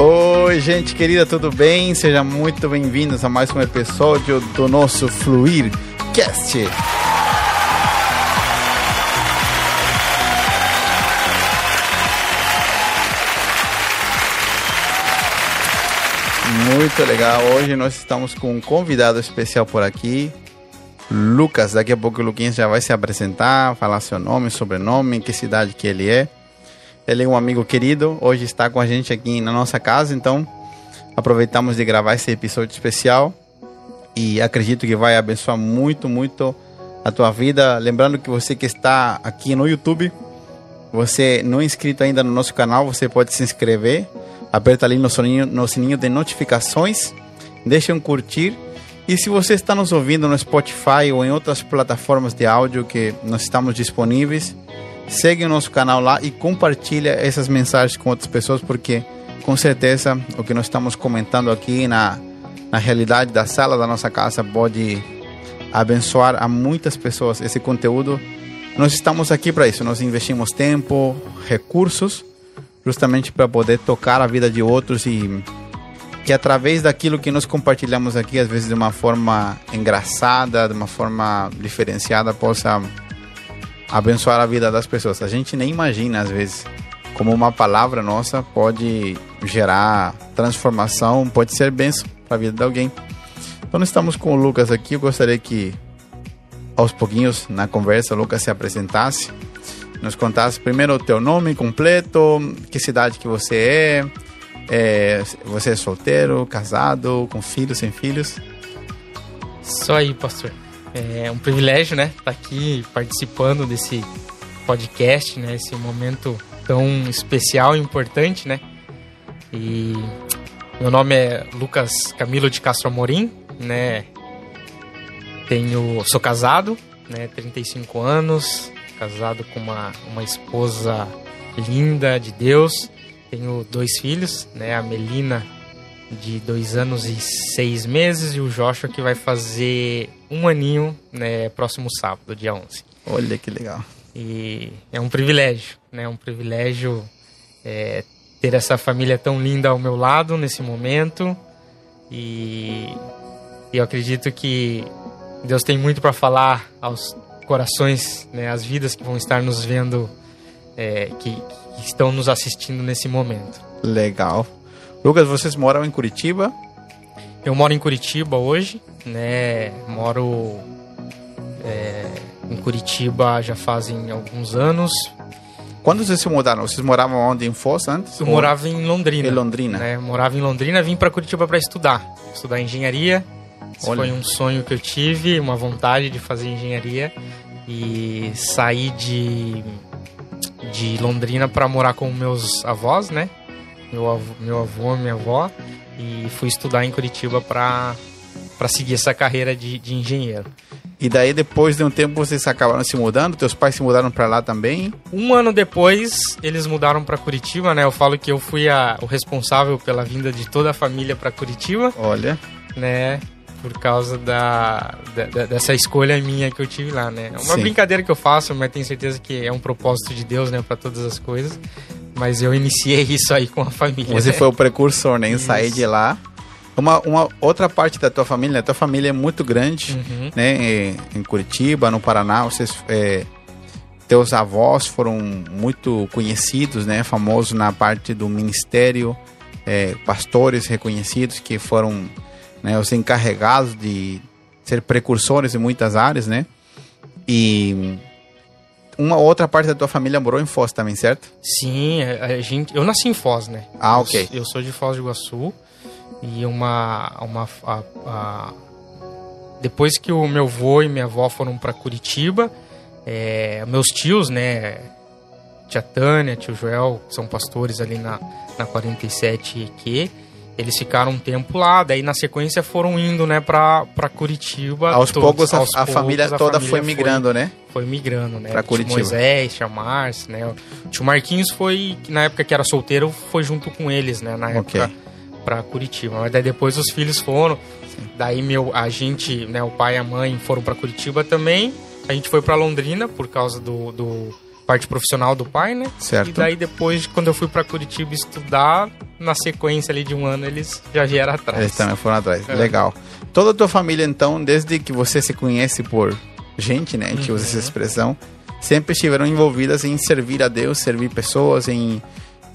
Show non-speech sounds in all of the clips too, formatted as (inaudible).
Oi, gente querida, tudo bem? Sejam muito bem-vindos a mais um episódio do nosso Fluir Cast. Muito legal. Hoje nós estamos com um convidado especial por aqui, Lucas. Daqui a pouco o Luquinhas já vai se apresentar, falar seu nome, sobrenome, que cidade que ele é. Ele é um amigo querido, hoje está com a gente aqui na nossa casa, então aproveitamos de gravar esse episódio especial e acredito que vai abençoar muito, muito a tua vida. Lembrando que você que está aqui no YouTube, você não é inscrito ainda no nosso canal, você pode se inscrever, aperta ali no sininho, no sininho de notificações, deixa um curtir. E se você está nos ouvindo no Spotify ou em outras plataformas de áudio que nós estamos disponíveis, segue o nosso canal lá e compartilha essas mensagens com outras pessoas, porque com certeza o que nós estamos comentando aqui na, na realidade da sala da nossa casa pode abençoar a muitas pessoas. Esse conteúdo, nós estamos aqui para isso, nós investimos tempo, recursos, justamente para poder tocar a vida de outros e que através daquilo que nós compartilhamos aqui, às vezes de uma forma engraçada, de uma forma diferenciada, possa abençoar a vida das pessoas. A gente nem imagina, às vezes, como uma palavra nossa pode gerar transformação, pode ser benção para a vida de alguém. Então, estamos com o Lucas aqui. Eu gostaria que, aos pouquinhos, na conversa, o Lucas se apresentasse, nos contasse primeiro o teu nome completo, que cidade que você é, é você é solteiro, casado, com filhos, sem filhos. Só aí, pastor. É um privilégio, né? Estar tá aqui participando desse podcast, né? Esse momento tão especial e importante, né? E meu nome é Lucas Camilo de Castro Amorim, né? Tenho, sou casado, né? 35 anos, casado com uma, uma esposa linda de Deus. Tenho dois filhos, né? A Melina de dois anos e seis meses e o Joshua que vai fazer um aninho, né, próximo sábado, dia 11. Olha que legal. E é um privilégio, né, um privilégio é, ter essa família tão linda ao meu lado nesse momento e, eu acredito que Deus tem muito para falar aos corações, né, às vidas que vão estar nos vendo, é, que, que estão nos assistindo nesse momento. Legal. Lucas, vocês moram em Curitiba? Eu moro em Curitiba hoje, né? Moro é, em Curitiba já fazem alguns anos. Quando vocês se mudaram? Vocês moravam onde? Em Foz antes? Eu morava em Londrina. Em Londrina? Né? Morava em Londrina, vim para Curitiba para estudar. Estudar engenharia. Foi um sonho que eu tive, uma vontade de fazer engenharia. E saí de, de Londrina para morar com meus avós, né? Meu avô, meu avô minha avó, e fui estudar em Curitiba para seguir essa carreira de, de engenheiro. E daí, depois de um tempo, vocês acabaram se mudando? Teus pais se mudaram para lá também? Um ano depois, eles mudaram para Curitiba, né? Eu falo que eu fui a, o responsável pela vinda de toda a família para Curitiba. Olha. Né? Por causa da, da, dessa escolha minha que eu tive lá, né? Uma Sim. brincadeira que eu faço, mas tenho certeza que é um propósito de Deus, né? Para todas as coisas. Mas eu iniciei (laughs) isso aí com a família. Você né? foi o precursor, né? Em sair de lá. Uma, uma outra parte da tua família, a tua família é muito grande, uhum. né? Em Curitiba, no Paraná, vocês... É, teus avós foram muito conhecidos, né? Famosos na parte do ministério, é, pastores reconhecidos que foram né, os encarregados de ser precursores em muitas áreas, né? E uma outra parte da tua família morou em Foz também, certo? Sim, a, gente, eu nasci em Foz, né? Ah, ok. Eu, eu sou de Foz do Iguaçu e uma, uma a, a, depois que o meu avô e minha avó foram para Curitiba, é, meus tios, né, tia Tânia, tio Joel, são pastores ali na, na 47 EQ, eles ficaram um tempo lá, daí na sequência foram indo, né, pra, pra Curitiba. Aos todos, poucos, a, aos a poucos, família toda a família foi migrando, foi, né? Foi migrando, né? Pra Curitiba. Tio Moisés, Márcia, né? O tio Marquinhos foi, na época que era solteiro, foi junto com eles, né? Na época okay. pra Curitiba. Mas daí depois os filhos foram. Sim. Daí meu, a gente, né, o pai e a mãe foram pra Curitiba também. A gente foi pra Londrina por causa do, do parte profissional do pai, né? Certo. E daí depois, quando eu fui para Curitiba estudar, na sequência ali de um ano eles já vieram atrás. Eles também foram atrás. É. Legal. Toda a tua família, então, desde que você se conhece por gente, né? A gente uhum. usa essa expressão. Sempre estiveram envolvidas em servir a Deus, servir pessoas, em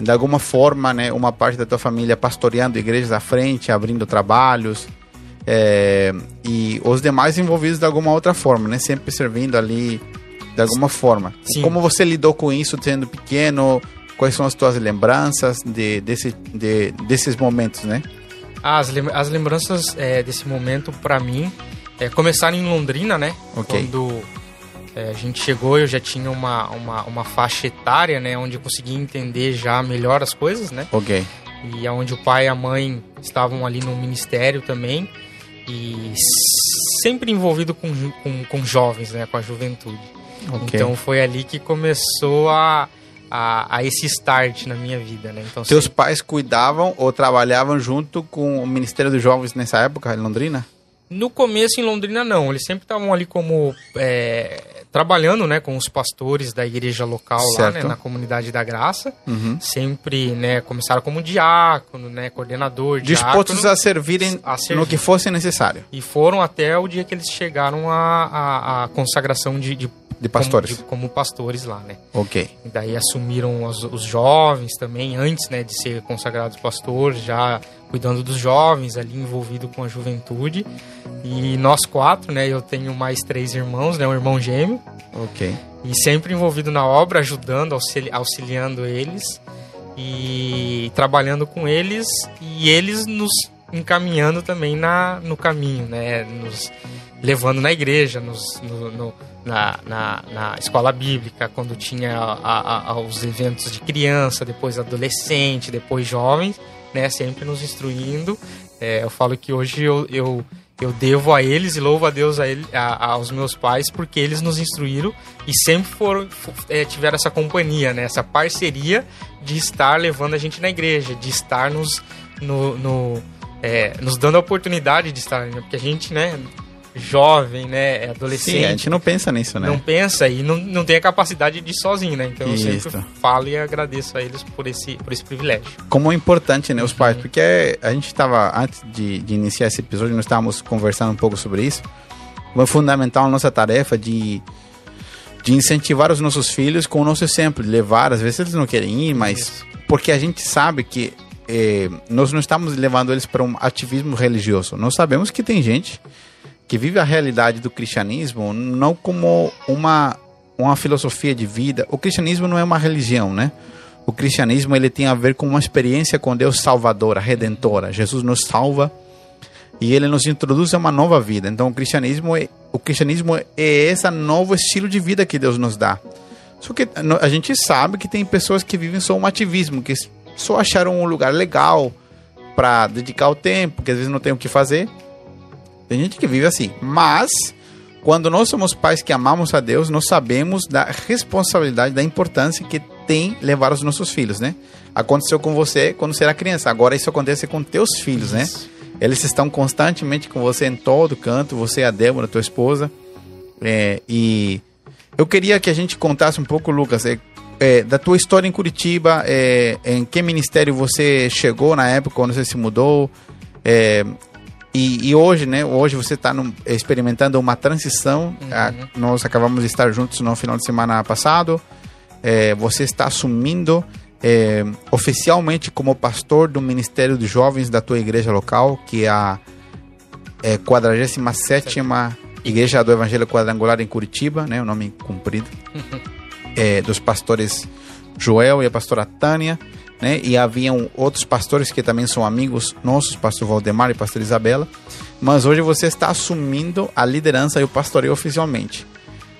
de alguma forma, né, uma parte da tua família pastoreando igrejas à frente, abrindo trabalhos, é, e os demais envolvidos de alguma outra forma, né, sempre servindo ali de alguma forma. Sim. Como você lidou com isso sendo pequeno? Quais são as tuas lembranças de, desse, de, desses momentos, né? As, as lembranças é, desse momento, para mim, é, começaram em Londrina, né? Okay. Quando é, a gente chegou, eu já tinha uma, uma, uma faixa etária, né? Onde eu conseguia entender já melhor as coisas, né? Ok. E onde o pai e a mãe estavam ali no ministério também. E sempre envolvido com, com, com jovens, né? Com a juventude. Okay. Então foi ali que começou a, a, a, esse start na minha vida, né? Então, Teus pais cuidavam ou trabalhavam junto com o Ministério dos Jovens nessa época, em Londrina? No começo em Londrina não, eles sempre estavam ali como é, trabalhando, né, com os pastores da igreja local certo. lá, né, na comunidade da Graça. Uhum. Sempre, né, começaram como diácono, né, coordenador, dispostos diácono, a servirem a servir. no que fosse necessário. E foram até o dia que eles chegaram à, à, consagração de, de de pastores. Como, de, como, pastores lá, né? Ok. E daí assumiram os, os, jovens também, antes né, de ser consagrados pastores, já cuidando dos jovens ali, envolvido com a juventude. E nós quatro, né? Eu tenho mais três irmãos, né? Um irmão gêmeo. Ok. E sempre envolvido na obra, ajudando, auxili auxiliando eles. E trabalhando com eles. E eles nos encaminhando também na, no caminho, né? Nos levando na igreja, nos, no, no na, na, na, escola bíblica, quando tinha a, a, os eventos de criança, depois adolescente, depois jovens, né? Sempre nos instruindo. É, eu falo que hoje eu, eu, eu devo a eles e louvo a Deus a ele, a, aos meus pais porque eles nos instruíram e sempre foram, é, tiveram essa companhia, né? Essa parceria de estar levando a gente na igreja, de estar nos, no, no é, nos dando a oportunidade de estar, né? porque a gente, né? Jovem, né, é adolescente. Sim, a gente não pensa nisso, né? Não pensa e não, não tem a capacidade de ir sozinho, né? Então Isso. eu sempre falo e agradeço a eles por esse, por esse privilégio. Como é importante, né, os pais, uhum. porque a gente estava, antes de, de iniciar esse episódio, nós estávamos conversando um pouco sobre isso. É fundamental a nossa tarefa de de incentivar os nossos filhos com o nosso exemplo, de levar, às vezes eles não querem ir, mas Isso. porque a gente sabe que eh, nós não estamos levando eles para um ativismo religioso. Nós sabemos que tem gente que vive a realidade do cristianismo não como uma, uma filosofia de vida. O cristianismo não é uma religião, né? O cristianismo ele tem a ver com uma experiência com Deus salvadora, redentora. Jesus nos salva e ele nos introduz a uma nova vida. Então o cristianismo é, o cristianismo é esse novo estilo de vida que Deus nos dá. Só que a gente sabe que tem pessoas que vivem só um ativismo, que só acharam um lugar legal para dedicar o tempo, que às vezes não tem o que fazer tem gente que vive assim. Mas, quando nós somos pais que amamos a Deus, nós sabemos da responsabilidade, da importância que tem levar os nossos filhos, né? Aconteceu com você quando você era criança. Agora isso acontece com teus filhos, né? Eles estão constantemente com você em todo canto, você, a Débora, tua esposa. É, e eu queria que a gente contasse um pouco, Lucas, é, é, da tua história em Curitiba, é, em que ministério você chegou na época quando você se mudou, é, e, e, hoje, né? Hoje você está experimentando uma transição. Uhum. A, nós acabamos de estar juntos no final de semana passado. É, você está assumindo é, oficialmente como pastor do Ministério dos Jovens da tua igreja local, que é a é, 47 Igreja do Evangelho Quadrangular em Curitiba, né? O nome comprido. Uhum. É, dos pastores Joel e a pastora Tânia né? E haviam outros pastores que também são amigos nossos, pastor Valdemar e pastor Isabela. Mas hoje você está assumindo a liderança e o pastoreio oficialmente,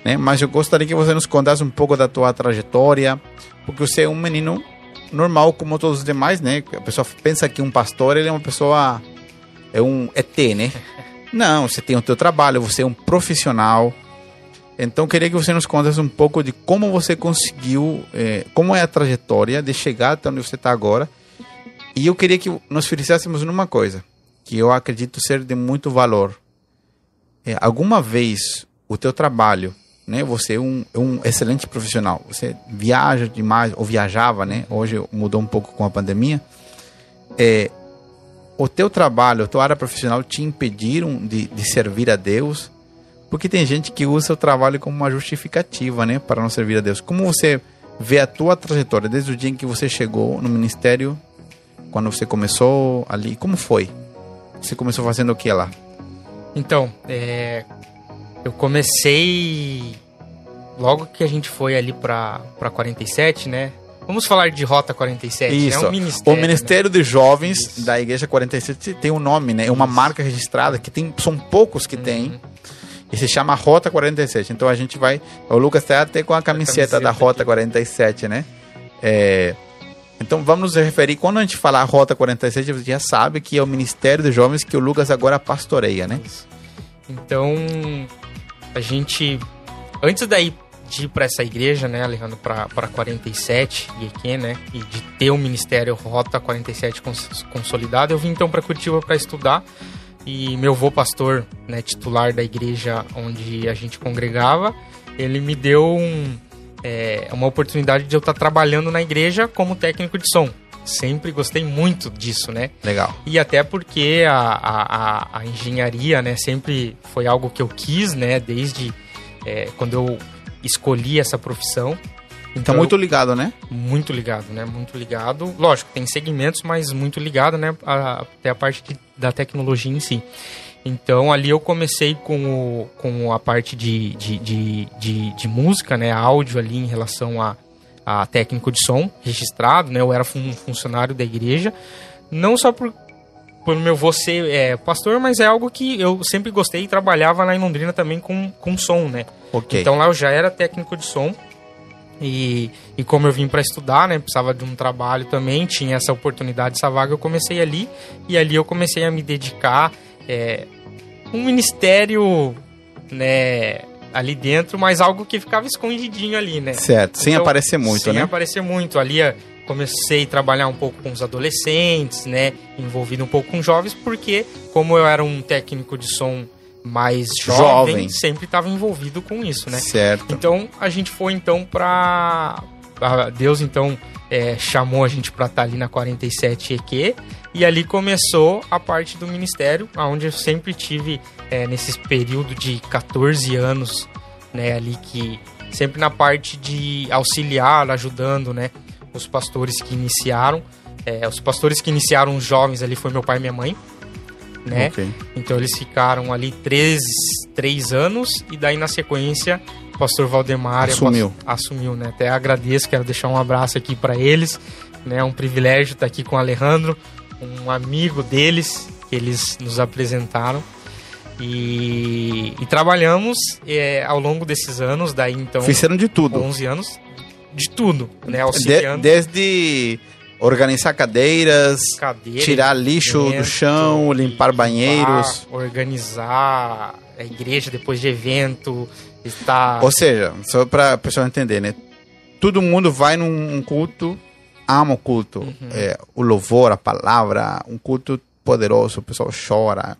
né? Mas eu gostaria que você nos contasse um pouco da tua trajetória, porque você é um menino normal como todos os demais, né? A pessoa pensa que um pastor ele é uma pessoa é um ET, né? (laughs) Não, você tem o teu trabalho, você é um profissional, então, queria que você nos contasse um pouco de como você conseguiu, é, como é a trajetória de chegar até onde você está agora. E eu queria que nós frissássemos numa coisa, que eu acredito ser de muito valor. É, alguma vez o teu trabalho, né? Você é um, é um excelente profissional. Você viaja demais, ou viajava, né? Hoje mudou um pouco com a pandemia. é, o teu trabalho, a tua área profissional te impediram de, de servir a Deus? Porque tem gente que usa o trabalho como uma justificativa, né, para não servir a Deus. Como você vê a tua trajetória desde o dia em que você chegou no ministério, quando você começou ali, como foi? Você começou fazendo o que lá? Então, é, eu comecei logo que a gente foi ali para 47, né? Vamos falar de Rota 47. Isso. É um ministério, o Ministério né? de Jovens Isso. da Igreja 47 tem um nome, né? É uma marca registrada que tem, são poucos que Uhum. tem. E se chama Rota 47. Então a gente vai. O Lucas está até com a camiseta, camiseta da Rota aqui. 47, né? É, então vamos nos referir. Quando a gente falar Rota 47, você já sabe que é o Ministério de Jovens que o Lucas agora pastoreia, né? Então, a gente. Antes daí de ir para essa igreja, né, Alejandro, para 47 e aqui, né, e de ter o ministério Rota 47 cons- consolidado, eu vim então para Curitiba para estudar. E meu avô pastor, né, titular da igreja onde a gente congregava, ele me deu um, é, uma oportunidade de eu estar trabalhando na igreja como técnico de som. Sempre gostei muito disso, né? Legal. E até porque a, a, a, engenharia, né, sempre foi algo que eu quis, né, desde é, quando eu escolhi essa profissão. Então, eu- muito ligado, né? muito ligado, né, muito ligado. Lógico, tem segmentos, mas muito ligado, né, a- até a parte de- da tecnologia em si. Então, ali eu comecei com, o, com a parte de, de, de, de, de música, né, áudio ali em relação a, a técnico de som registrado, né, eu era fun- funcionário da igreja, não só por, por meu ser é, pastor, mas é algo que eu sempre gostei e trabalhava lá em Londrina também com, com som, né. Ok. Então lá eu já era técnico de som. E, e como eu vim para estudar, né, precisava de um trabalho também, tinha essa oportunidade, essa vaga, eu comecei ali. E ali eu comecei a me dedicar. É, um ministério, né, ali dentro, mas algo que ficava escondidinho ali, né? certo. Sem Então, aparecer muito, sem né? aparecer muito. Ali eh, comecei a trabalhar um pouco com os adolescentes, né? Envolvido um pouco com jovens, porque como eu era um técnico de som mais jovem, Jovem. sempre estava envolvido com isso, né? Certo. Então a gente foi então pra. a- Deus então é, chamou a gente pra estar ali na 47 EQ e ali começou a parte do ministério, onde eu sempre tive é, nesses período de 14 anos, né, ali que sempre na parte de auxiliar, ajudando, né, os pastores que iniciaram, é, os pastores que iniciaram os jovens ali foi meu pai e minha mãe, né? Ok. Então eles ficaram ali três, três anos e daí na sequência o pastor Valdemar Assumiu. assumiu, né? Até agradeço, quero deixar um abraço aqui para eles, né? É um privilégio estar aqui com o Alejandro, um amigo deles que eles nos apresentaram. E, e trabalhamos é, ao longo desses anos, daí então Fizeram de tudo. 11 anos, de tudo, né? De- Auxiliando desde organizar cadeiras, cadeira, tirar lixo do chão, limpar banheiros. organizar a igreja depois de evento, estar Ou seja, só para a pessoa entender, né? Todo mundo vai num culto, ama o culto. Uhum. É, o louvor, a palavra, um culto poderoso, o pessoal chora.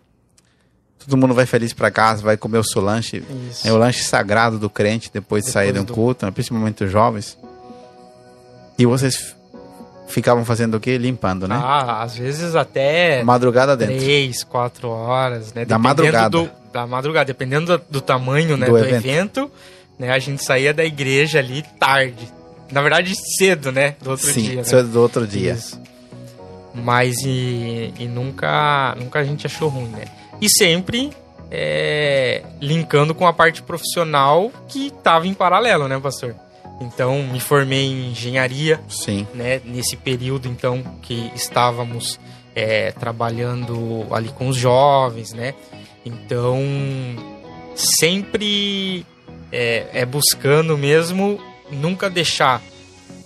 Todo mundo vai feliz para casa, vai comer o seu lanche. Isso. É o lanche sagrado do crente depois de Depois sair de um do- culto, né? principalmente os jovens. E vocês ficavam fazendo o quê? Limpando, né? Ah, às vezes até Madrugada dentro. três, quatro horas, né? Da Dependendo madrugada. Do, da madrugada, dependendo do, do tamanho né, Do do, evento. evento. né? A gente saía da igreja ali tarde. Na verdade, cedo, né? Do outro Sim, dia. né? isso é do outro dia. Isso. Mas e, e nunca, nunca a gente achou ruim, né? E sempre é, linkando com a parte profissional que estava em paralelo, né, pastor? Então, me formei em engenharia, Sim. né? Nesse período, então, que estávamos é, trabalhando ali com os jovens, né? Então, sempre é, é buscando mesmo nunca deixar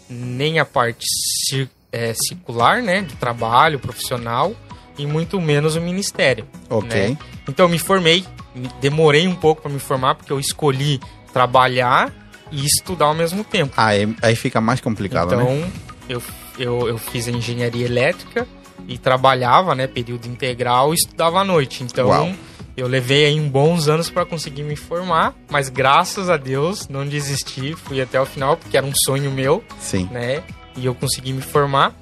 nem a parte cir- é, circular, né? De trabalho profissional e muito menos o ministério. Ok. né? Então, me formei, me- demorei um pouco para me formar porque eu escolhi trabalhar e estudar ao mesmo tempo. Aí, aí fica mais complicado, então, né? eu, eu, eu fiz a engenharia elétrica e trabalhava, né, período integral e estudava à noite. Então, Uau. eu levei aí bons anos para conseguir me formar, mas graças a Deus não desisti, fui até o final, porque era um sonho meu, Sim. né? E eu consegui me formar.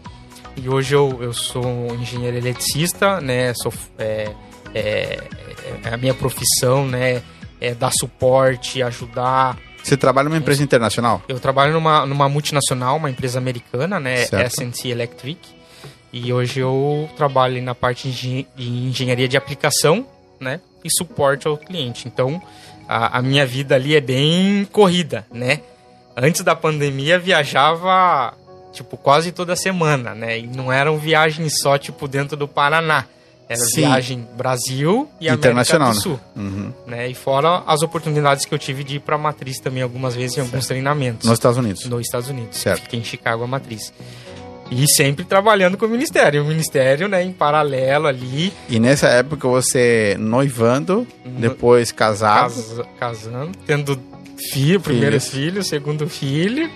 E hoje eu, eu sou engenheiro eletricista, né? Sou, é, é, é a minha profissão, né? É dar suporte, ajudar. Você trabalha numa empresa internacional? Eu trabalho numa, numa multinacional, uma empresa americana, né? SNC Electric. E hoje eu trabalho na parte de engenharia de aplicação, né? E suporte ao cliente. Então, a, a minha vida ali é bem corrida, né? Antes da pandemia, viajava tipo, quase toda semana, né? E não eram viagens só, tipo, dentro do Paraná. Era Sim. viagem Brasil e Internacional, América do Sul. Né? Uhum. né? E fora as oportunidades que eu tive de ir para a Matriz também algumas vezes em alguns certo. treinamentos. Nos Estados Unidos? Nos Estados Unidos. Certo. Fiquei em Chicago a Matriz. E sempre trabalhando com o Ministério. O Ministério, né, em paralelo ali. E nessa época você noivando, no... depois casado. Casa, casando, tendo filho, primeiro filho, segundo filho.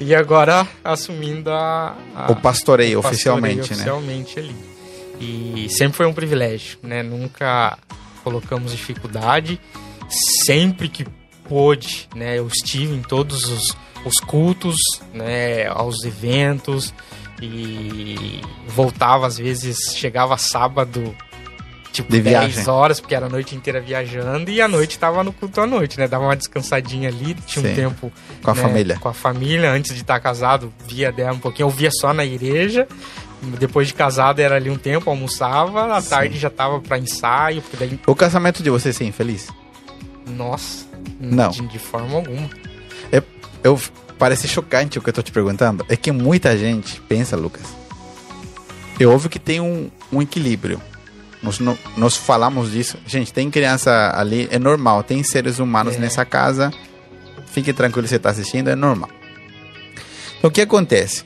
E agora assumindo a, a o pastoreio, o oficialmente, pastoreio né? Oficialmente ali. E sempre foi um privilégio, né? Nunca colocamos dificuldade. Sempre que pôde, né? Eu estive em todos os, os cultos, né? Aos eventos e voltava às vezes, chegava sábado tipo de 10 viagem. horas, porque era a noite inteira viajando e a noite tava no culto à noite, né? Dava uma descansadinha ali, tinha Sim. um tempo com a né, família. Com a família, antes de estar casado, via dela um pouquinho, eu via só na igreja. Depois de casado era ali um tempo, almoçava, à Sim. tarde já tava para ensaio, daí... O casamento de vocês sim, feliz? Nossa, não. De, de forma alguma. Eu, eu parece chocante o que eu tô te perguntando. É que muita gente pensa, Lucas. É óbvio que tem um, um equilíbrio nós, nós falamos disso. Gente, tem criança ali, é normal. Tem seres humanos é. nessa casa. Fique tranquilo, você está assistindo, é normal. Então, o que acontece?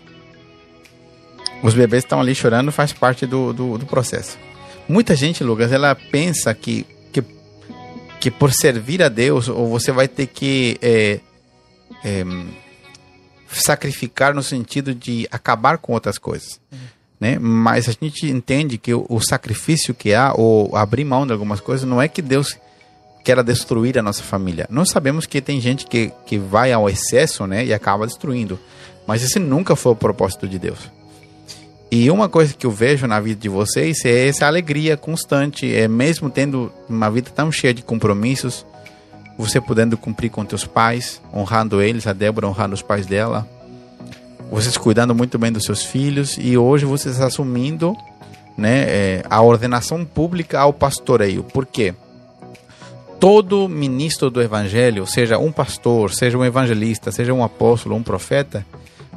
Os bebês estão ali chorando, faz parte do, do, do, processo. Muita gente, Lucas, ela pensa que, que, que por servir a Deus, ou você vai ter que é, é, sacrificar no sentido de acabar com outras coisas. Uhum né? Mas a gente entende que o, o, sacrifício que há, ou abrir mão de algumas coisas, não é que Deus queira destruir a nossa família. Nós sabemos que tem gente que, que vai ao excesso, né? E acaba destruindo. Mas esse nunca foi o propósito de Deus. E uma coisa que eu vejo na vida de vocês é essa alegria constante, é mesmo tendo uma vida tão cheia de compromissos, você podendo cumprir com teus pais, honrando eles, a Débora honrando os pais dela, vocês cuidando muito bem dos seus filhos e hoje vocês assumindo né, é, a ordenação pública ao pastoreio. Por quê? Todo ministro do evangelho, seja um pastor, seja um evangelista, seja um apóstolo, um profeta,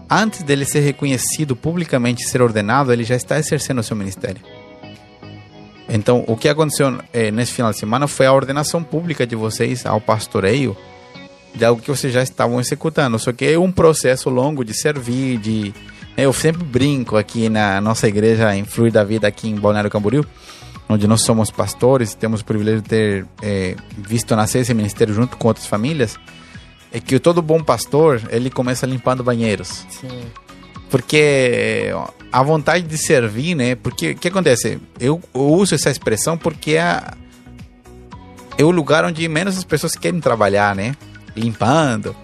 antes dele ser reconhecido publicamente ser ordenado, ele já está exercendo o seu ministério. Então, o que aconteceu é, nesse final de semana foi a ordenação pública de vocês ao pastoreio de algo que vocês já estavam executando. Só que é um processo longo de servir, de. Né, eu sempre brinco aqui na nossa igreja em Fluir da Vida, aqui em Balneário Camboriú, onde nós somos pastores, temos o privilégio de ter é, visto nascer esse ministério junto com outras famílias, é que todo bom pastor, ele começa limpando banheiros. Sim. Porque a vontade de servir, né? Porque o que acontece? Eu, eu, uso essa expressão porque é, é o lugar onde menos as pessoas querem trabalhar, né? limpando.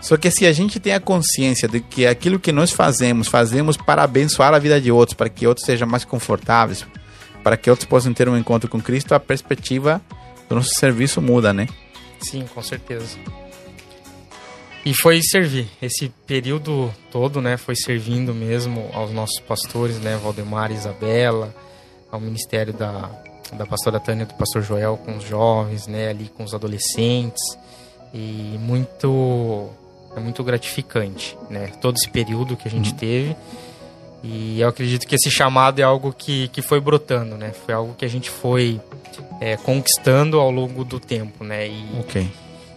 Só que se a gente tem a consciência de que aquilo que nós fazemos, fazemos para abençoar a vida de outros, para que outros sejam mais confortáveis, para que outros possam ter um encontro com Cristo, a perspectiva do nosso serviço muda, né? Sim, com certeza. E foi servir. Esse período todo, né, foi servindo mesmo aos nossos pastores, né, Valdemar e Isabela, ao ministério da, da pastora Tânia e do pastor Joel com os jovens, né, ali com os adolescentes e muito é muito gratificante, né? Todo esse período que a gente uhum. teve e eu acredito que esse chamado é algo que, que foi brotando, né? Foi algo que a gente foi é, conquistando ao longo do tempo, né? E, ok.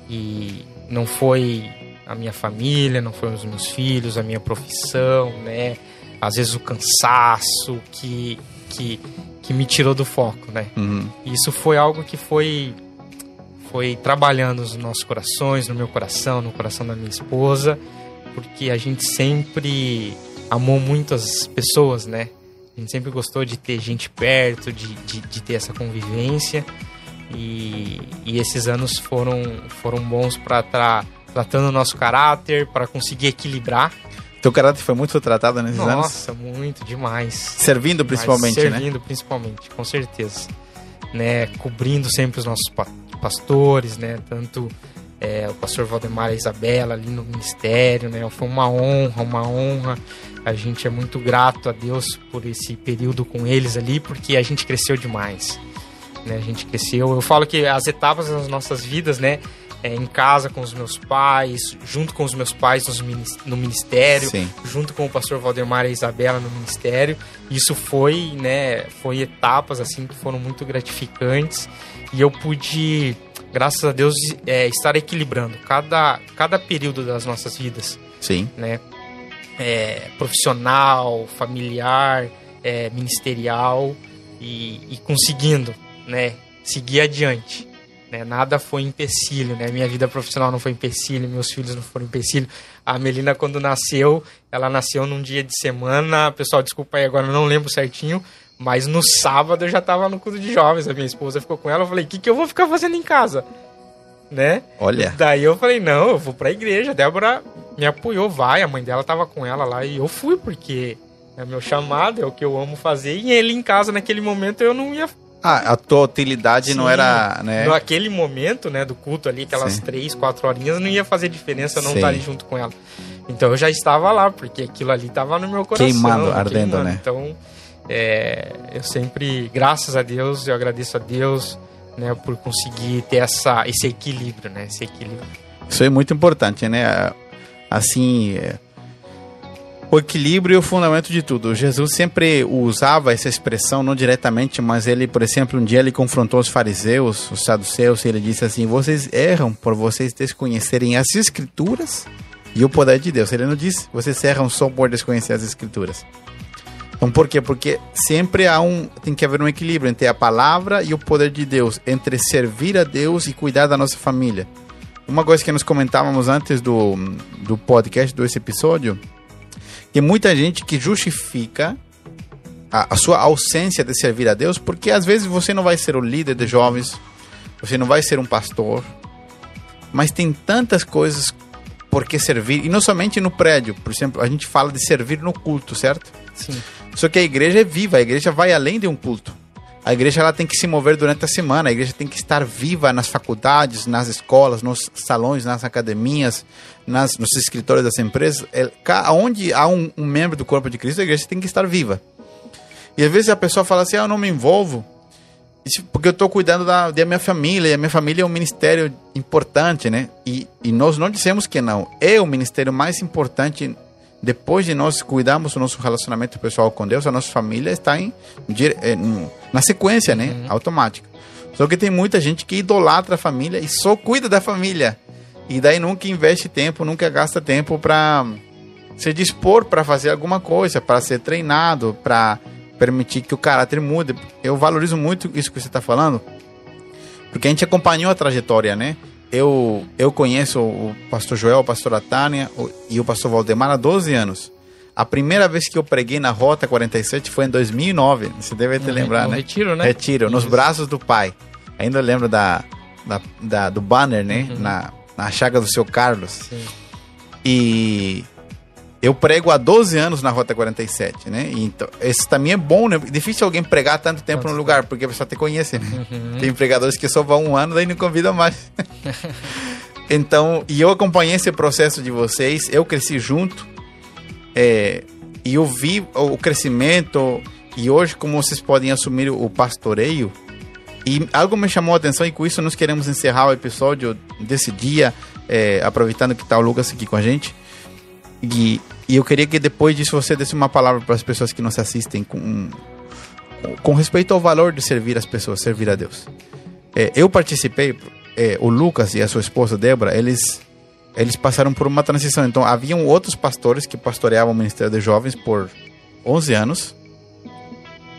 E não foi a minha família, não foram os meus filhos, a minha profissão, né? Às vezes o cansaço que, que, que me tirou do foco, né? Uhum. Isso foi algo que foi foi trabalhando nos nossos corações, no meu coração, no coração da minha esposa, porque a gente sempre amou muito as pessoas, né? A gente sempre gostou de ter gente perto, de, de, de ter essa convivência. E, e, esses anos foram, foram bons para estar tratando o nosso caráter, para conseguir equilibrar. Teu caráter foi muito tratado nesses Nossa, anos? Nossa, muito, demais. Servindo principalmente, Mas né? Servindo principalmente, com certeza. Né, cobrindo sempre os nossos pa pastores, né? Tanto é, o pastor Valdemar e a Isabela ali no ministério, né? Foi uma honra, uma honra. A gente é muito grato a Deus por esse período com eles ali, porque a gente cresceu demais. Né? A gente cresceu. Eu falo que as etapas das nossas vidas, né? É, em casa com os meus pais, junto com os meus pais no ministério, Sim. junto com o pastor Valdemar e a Isabela no ministério. Isso foi, né, foi etapas assim que foram muito gratificantes e eu pude, graças a Deus, é, estar equilibrando cada, cada período das nossas vidas. Sim. Né? É, profissional, familiar, é, ministerial e, e conseguindo, né, seguir adiante. Né? Nada foi empecilho, né? Minha vida profissional não foi empecilho, meus filhos não foram empecilho. A Melina, quando nasceu, ela nasceu num dia de semana. Pessoal, desculpa aí, agora eu não lembro certinho. Mas no sábado eu já tava no culto de jovens. A minha esposa ficou com ela. Eu falei, o que, que eu vou ficar fazendo em casa? Né? Olha. Daí eu falei, não, eu vou pra igreja. A Débora me apoiou, vai. A mãe dela tava com ela lá e eu fui, porque é meu chamado, é o que eu amo fazer. E ele em casa, naquele momento, eu não ia ah, a tua utilidade Sim, não era, né? Naquele momento, né, do culto ali, aquelas Sim. três, quatro horinhas, não ia fazer diferença não estar ali junto com ela. Então eu já estava lá, porque aquilo ali estava no meu coração. Queimando, ardendo, queimando. né? Então, é, eu sempre, graças a Deus, eu agradeço a Deus, né, por conseguir ter essa, esse equilíbrio, né, esse equilíbrio. Isso é muito importante, né? Assim, o equilíbrio é o fundamento de tudo. Jesus sempre usava essa expressão, não diretamente, mas ele, por exemplo, um dia ele confrontou os fariseus, os saduceus, e ele disse assim: Vocês erram por vocês desconhecerem as Escrituras e o poder de Deus. Ele não disse: Vocês erram só por desconhecer as Escrituras. Então, por quê? Porque sempre há um, tem que haver um equilíbrio entre a palavra e o poder de Deus, entre servir a Deus e cuidar da nossa família. Uma coisa que nós comentávamos antes do, do podcast, desse episódio, tem muita gente que justifica a, a, sua ausência de servir a Deus porque às vezes você não vai ser o líder de jovens, você não vai ser um pastor, mas tem tantas coisas por que servir, e não somente no prédio, por exemplo, a gente fala de servir no culto, certo? Sim. Só que a igreja é viva, a igreja vai além de um culto. A igreja ela tem que se mover durante a semana, a igreja tem que estar viva nas faculdades, nas escolas, nos salões, nas academias, nas, nos escritórios das empresas. É, onde há um, um, membro do corpo de Cristo, a igreja tem que estar viva. E às vezes a pessoa fala assim: ah, eu não me envolvo porque eu estou cuidando da, da minha família, e a minha família é um ministério importante, né? E, e nós não dissemos que não. É o ministério mais importante depois de nós cuidarmos do nosso relacionamento pessoal com Deus, a nossa família está em, em na sequência, né? Uhum. Automática. Só que tem muita gente que idolatra a família e só cuida da família. E daí nunca investe tempo, nunca gasta tempo para se dispor para fazer alguma coisa, para ser treinado, para permitir que o caráter mude. Eu valorizo muito isso que você está falando, porque a gente acompanhou a trajetória, né? Eu, eu conheço o pastor Joel, a pastora Tânia e o pastor Valdemar há 12 anos. A primeira vez que eu preguei na Rota 47 foi em 2009. Você deve te lembrar, né? Retiro, né? Retiro, nos braços do pai. Ainda lembro da, da, da do banner, né? Uhum. Na, na chaga do seu Carlos. Sim. E eu prego há 12 anos na Rota 47, né? Então, esse também é bom, né? Difícil alguém pregar tanto tempo Nossa. no lugar, porque a pessoa te conhece, né? Uhum. Tem pregadores que só vão um ano, daí não convidam mais. (laughs) então, e eu acompanhei esse processo de vocês, eu cresci junto, é, e eu vi o crescimento, e hoje como vocês podem assumir o pastoreio, e algo me chamou a atenção, e com isso nós queremos encerrar o episódio desse dia, é, aproveitando que está o Lucas aqui com a gente, e, e eu queria que depois disso você desse uma palavra para as pessoas que nos assistem com, com respeito ao valor de servir as pessoas, servir a Deus. É, eu participei, é, o Lucas e a sua esposa Débora, eles eles passaram por uma transição. Então, haviam outros pastores que pastoreavam o Ministério de Jovens por 11 anos,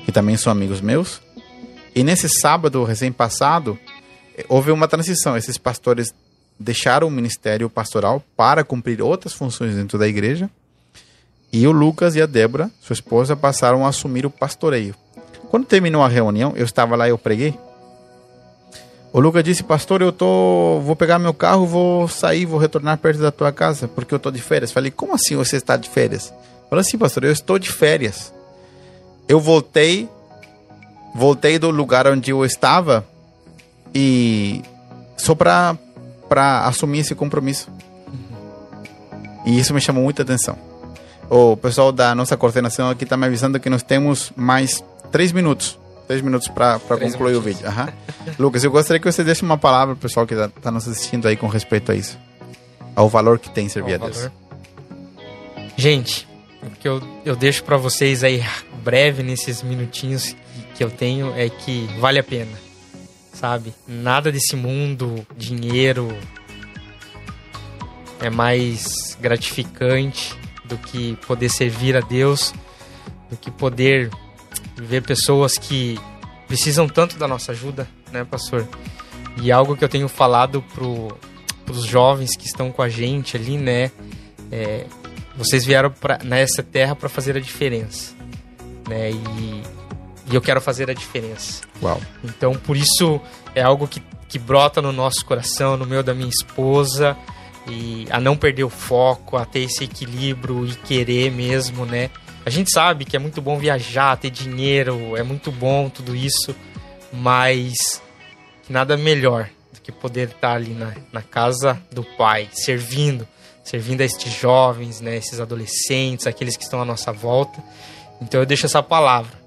que também são amigos meus. E nesse sábado recém-passado, é, houve uma transição. Esses pastores deixaram o ministério pastoral para cumprir outras funções dentro da igreja. E o Lucas e a Débora, sua esposa, passaram a assumir o pastoreio. Quando terminou a reunião, eu estava lá e eu preguei. O Lucas disse, pastor, eu tô, vou pegar meu carro, vou sair, vou retornar perto da tua casa, porque eu tô de férias. Falei, como assim você está de férias? Falei assim, pastor, eu estou de férias. Eu voltei, voltei do lugar onde eu estava e só para para assumir esse compromisso. E isso me chamou muita atenção. O pessoal da nossa coordenação aqui está me avisando que nós temos mais três minutos. Três minutos para concluir o vídeo. Uhum. (laughs) Lucas, eu gostaria que você desse uma palavra para o pessoal que está tá nos assistindo aí com respeito a isso. Ao valor que tem servir a Deus. Gente, o que eu, eu deixo para vocês aí breve nesses minutinhos que eu tenho é que vale a pena. Sabe? Nada desse mundo, dinheiro, é mais gratificante do que poder servir a Deus, do que poder ver pessoas que precisam tanto da nossa ajuda, né, pastor? E algo que eu tenho falado para os jovens que estão com a gente ali, né? É, vocês vieram pra, nessa terra para fazer a diferença, né? E, e eu quero fazer a diferença. Uau. Então, por isso é algo que, que brota no nosso coração, no meu da minha esposa e a não perder o foco, a ter esse equilíbrio e querer mesmo, né? A gente sabe que é muito bom viajar, ter dinheiro, é muito bom tudo isso, mas nada melhor do que poder estar ali na, na casa do Pai, servindo, servindo a estes jovens, né, esses adolescentes, aqueles que estão à nossa volta. Então eu deixo essa palavra.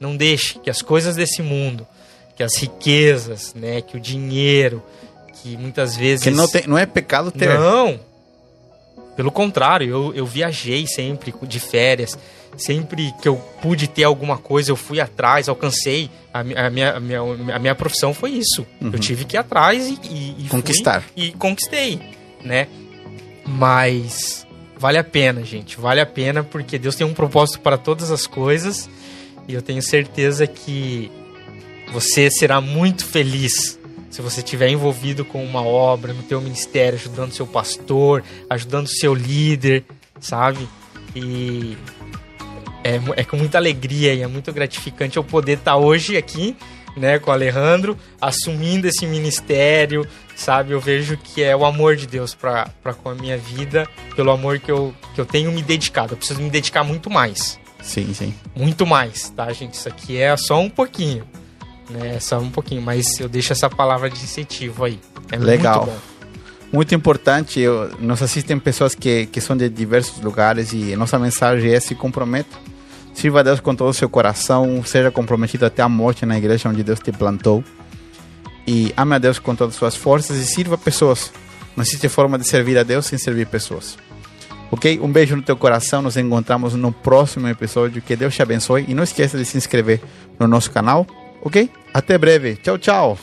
Não deixe que as coisas desse mundo, que as riquezas, né, que o dinheiro, que muitas vezes. Que não, tem, não é pecado ter. Não. Pelo contrário, eu, eu viajei sempre de férias. Sempre que eu pude ter alguma coisa, eu fui atrás, alcancei. A, minha, a, minha, a, minha, a minha profissão foi isso. Uhum. Eu tive que ir atrás e, e, e conquistar. e conquistei, né? Mas vale a pena, gente. Vale a pena porque Deus tem um propósito para todas as coisas. E eu tenho certeza que você será muito feliz se você estiver envolvido com uma obra, no teu ministério, ajudando seu pastor, ajudando seu líder, sabe? E é, é com muita alegria e é muito gratificante eu poder estar hoje aqui, né, com o Alejandro, assumindo esse ministério, sabe? Eu vejo que é o amor de Deus para com a minha vida, pelo amor que eu, que eu tenho me dedicado. Eu preciso me dedicar muito mais. Sim, sim. Muito mais, tá, gente? Isso aqui é só um pouquinho né? Só um pouquinho, mas eu deixo essa palavra de incentivo aí. É Legal. Muito, muito importante, eu, nos assistem pessoas que, que são de diversos lugares e nossa mensagem é se comprometa. Sirva a Deus com todo o seu coração, seja comprometido até a morte na igreja onde Deus te plantou. E ame a Deus com todas as suas forças e sirva pessoas. Não existe forma de servir a Deus sem servir pessoas. Ok? Um beijo no teu coração. Nos encontramos no próximo episódio. Que Deus te abençoe. E não esqueça de se inscrever no nosso canal Ok? Até breve. Tchau, tchau.